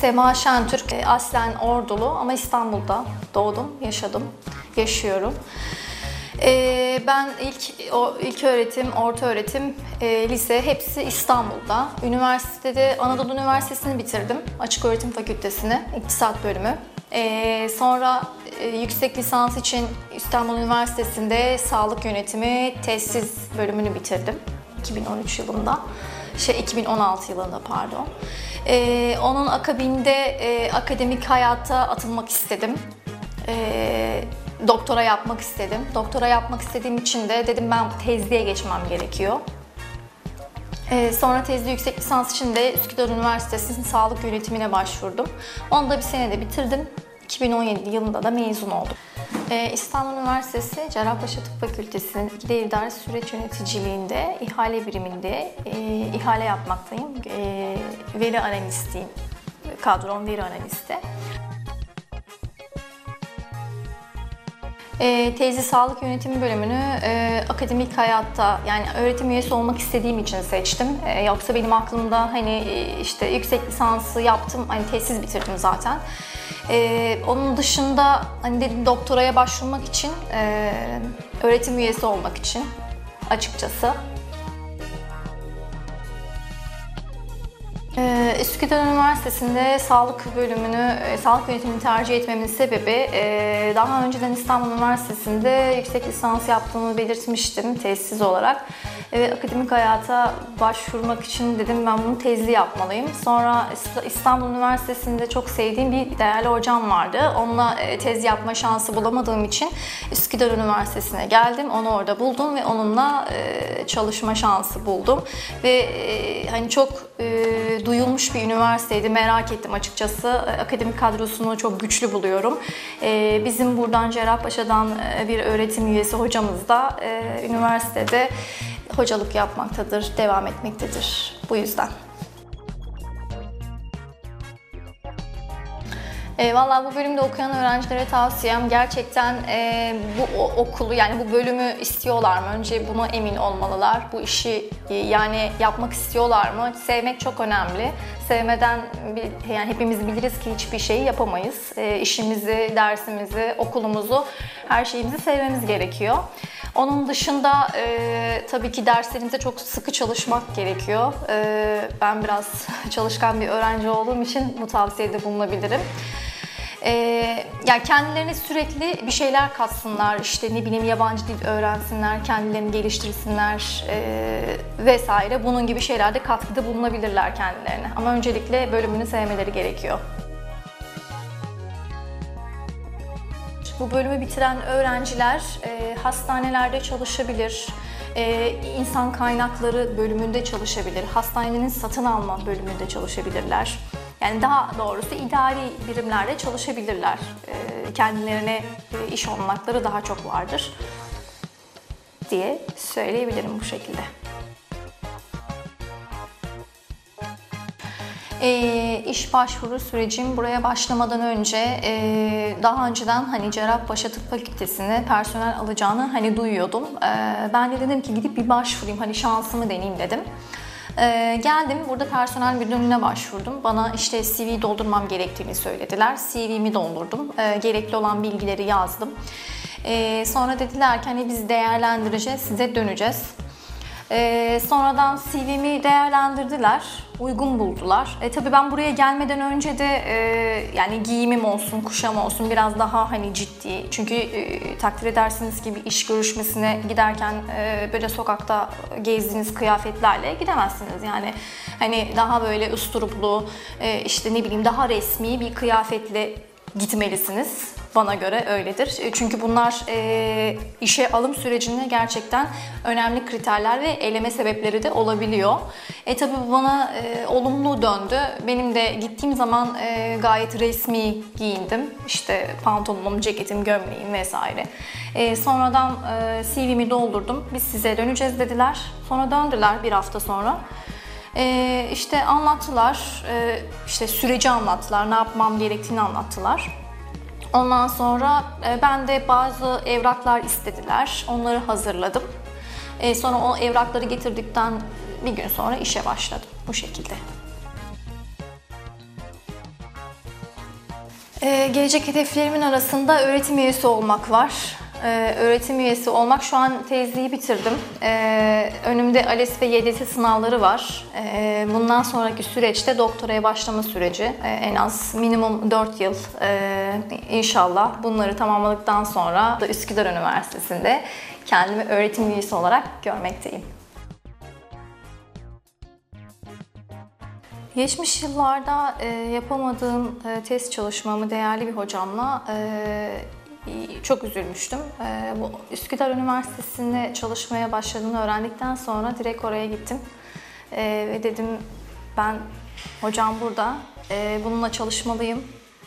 Sema Şentürk, e, aslen Ordulu ama İstanbul'da doğdum, yaşadım, yaşıyorum. E, ben ilk o ilk öğretim, orta öğretim, e, lise hepsi İstanbul'da. Üniversitede Anadolu Üniversitesi'ni bitirdim. Açık Öğretim Fakültesini, İktisat bölümü. E, sonra yüksek lisans için İstanbul Üniversitesi'nde Sağlık Yönetimi Tesis bölümünü bitirdim 2013 yılında. Şey 2016 yılında pardon. Ee, onun akabinde e, akademik hayata atılmak istedim. Ee, doktora yapmak istedim. Doktora yapmak istediğim için de dedim ben tezliğe geçmem gerekiyor. Ee, sonra tezli yüksek lisans için de Üsküdar Üniversitesi'nin sağlık yönetimine başvurdum. Onu da bir senede bitirdim. 2017 yılında da mezun oldum. Ee, İstanbul Üniversitesi Cerrahpaşa Tıp Fakültesi'nin ikide idare süreç yöneticiliğinde ihale biriminde e, ihale yapmaktayım. E, veri analistiyim. Kadron veri analisti. E, teyze sağlık yönetimi bölümünü e, akademik hayatta yani öğretim üyesi olmak istediğim için seçtim. E, yoksa benim aklımda hani e, işte yüksek lisansı yaptım, hani tesis bitirdim zaten. E, onun dışında hani dedim doktoraya başvurmak için, e, öğretim üyesi olmak için açıkçası. Ee, Üsküdar Üniversitesi'nde sağlık bölümünü, e, sağlık yönetimini tercih etmemin sebebi e, daha önceden İstanbul Üniversitesi'nde yüksek lisans yaptığımı belirtmiştim tesis olarak. Ve akademik hayata başvurmak için dedim ben bunu tezli yapmalıyım. Sonra İstanbul Üniversitesi'nde çok sevdiğim bir değerli hocam vardı. Onunla e, tez yapma şansı bulamadığım için Üsküdar Üniversitesi'ne geldim. Onu orada buldum ve onunla çalışma şansı buldum. Ve hani çok duyulmuş bir üniversiteydi. Merak ettim açıkçası. Akademik kadrosunu çok güçlü buluyorum. Ee, bizim buradan Cerrahpaşa'dan e, bir öğretim üyesi hocamız da e, üniversitede hocalık yapmaktadır, devam etmektedir. Bu yüzden. E, Valla bu bölümde okuyan öğrencilere tavsiyem gerçekten e, bu okulu yani bu bölümü istiyorlar mı? Önce buna emin olmalılar. Bu işi e, yani yapmak istiyorlar mı? Sevmek çok önemli. Sevmeden yani hepimiz biliriz ki hiçbir şeyi yapamayız. E, işimizi, dersimizi, okulumuzu, her şeyimizi sevmemiz gerekiyor. Onun dışında e, tabii ki derslerimize çok sıkı çalışmak gerekiyor. E, ben biraz çalışkan bir öğrenci olduğum için bu tavsiyede bulunabilirim. Ee, yani kendilerine sürekli bir şeyler katsınlar, işte ne bileyim yabancı dil öğrensinler, kendilerini geliştirsinler e, vesaire. Bunun gibi şeylerde katkıda bulunabilirler kendilerine. Ama öncelikle bölümünü sevmeleri gerekiyor. Bu bölümü bitiren öğrenciler e, hastanelerde çalışabilir, e, insan kaynakları bölümünde çalışabilir, hastanenin satın alma bölümünde çalışabilirler. Yani daha doğrusu idari birimlerde çalışabilirler. E, kendilerine e, iş olanakları daha çok vardır diye söyleyebilirim bu şekilde. E, iş başvuru sürecim buraya başlamadan önce e, daha önceden hani Cerrahpaşa Tıp Fakültesi'ne personel alacağını hani duyuyordum. E, ben de dedim ki gidip bir başvurayım hani şansımı deneyeyim dedim. Ee, geldim burada personel müdürlüğüne başvurdum. Bana işte CV doldurmam gerektiğini söylediler. CV'mi doldurdum. Ee, gerekli olan bilgileri yazdım. Ee, sonra dediler ki hani biz değerlendireceğiz, size döneceğiz. Ee, sonradan CV'mi değerlendirdiler, uygun buldular. E, tabii ben buraya gelmeden önce de e, yani giyimim olsun, kuşam olsun biraz daha hani ciddi. Çünkü e, takdir edersiniz ki bir iş görüşmesine giderken e, böyle sokakta gezdiğiniz kıyafetlerle gidemezsiniz. Yani hani daha böyle usturuplu, e, işte ne bileyim daha resmi bir kıyafetle gitmelisiniz. Bana göre öyledir. E, çünkü bunlar e, işe alım sürecinde gerçekten önemli kriterler ve eleme sebepleri de olabiliyor. E tabi bu bana e, olumlu döndü. Benim de gittiğim zaman e, gayet resmi giyindim. İşte pantolonum, ceketim, gömleğim vesaire. E, sonradan e, CV'mi doldurdum. Biz size döneceğiz dediler. Sonra döndüler bir hafta sonra. Ee, işte anlattılar, ee, işte süreci anlattılar, ne yapmam gerektiğini anlattılar. Ondan sonra e, ben de bazı evraklar istediler. Onları hazırladım. E, sonra o evrakları getirdikten bir gün sonra işe başladım. Bu şekilde. Ee, gelecek hedeflerimin arasında öğretim üyesi olmak var. Ee, öğretim üyesi olmak, şu an tezliği bitirdim. Ee, önümde ALES ve YDS sınavları var. Ee, bundan sonraki süreçte doktoraya başlama süreci. Ee, en az minimum 4 yıl ee, inşallah. Bunları tamamladıktan sonra da Üsküdar Üniversitesi'nde kendimi öğretim üyesi olarak görmekteyim. Geçmiş yıllarda e, yapamadığım e, test çalışmamı değerli bir hocamla e, çok üzülmüştüm. E, bu Üsküdar Üniversitesi'nde çalışmaya başladığını öğrendikten sonra direkt oraya gittim. E, ve dedim ben hocam burada, bununla çalışmalıyım,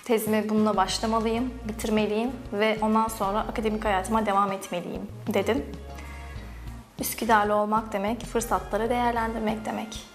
tezime bununla başlamalıyım, bitirmeliyim ve ondan sonra akademik hayatıma devam etmeliyim dedim. Üsküdar'lı olmak demek, fırsatları değerlendirmek demek.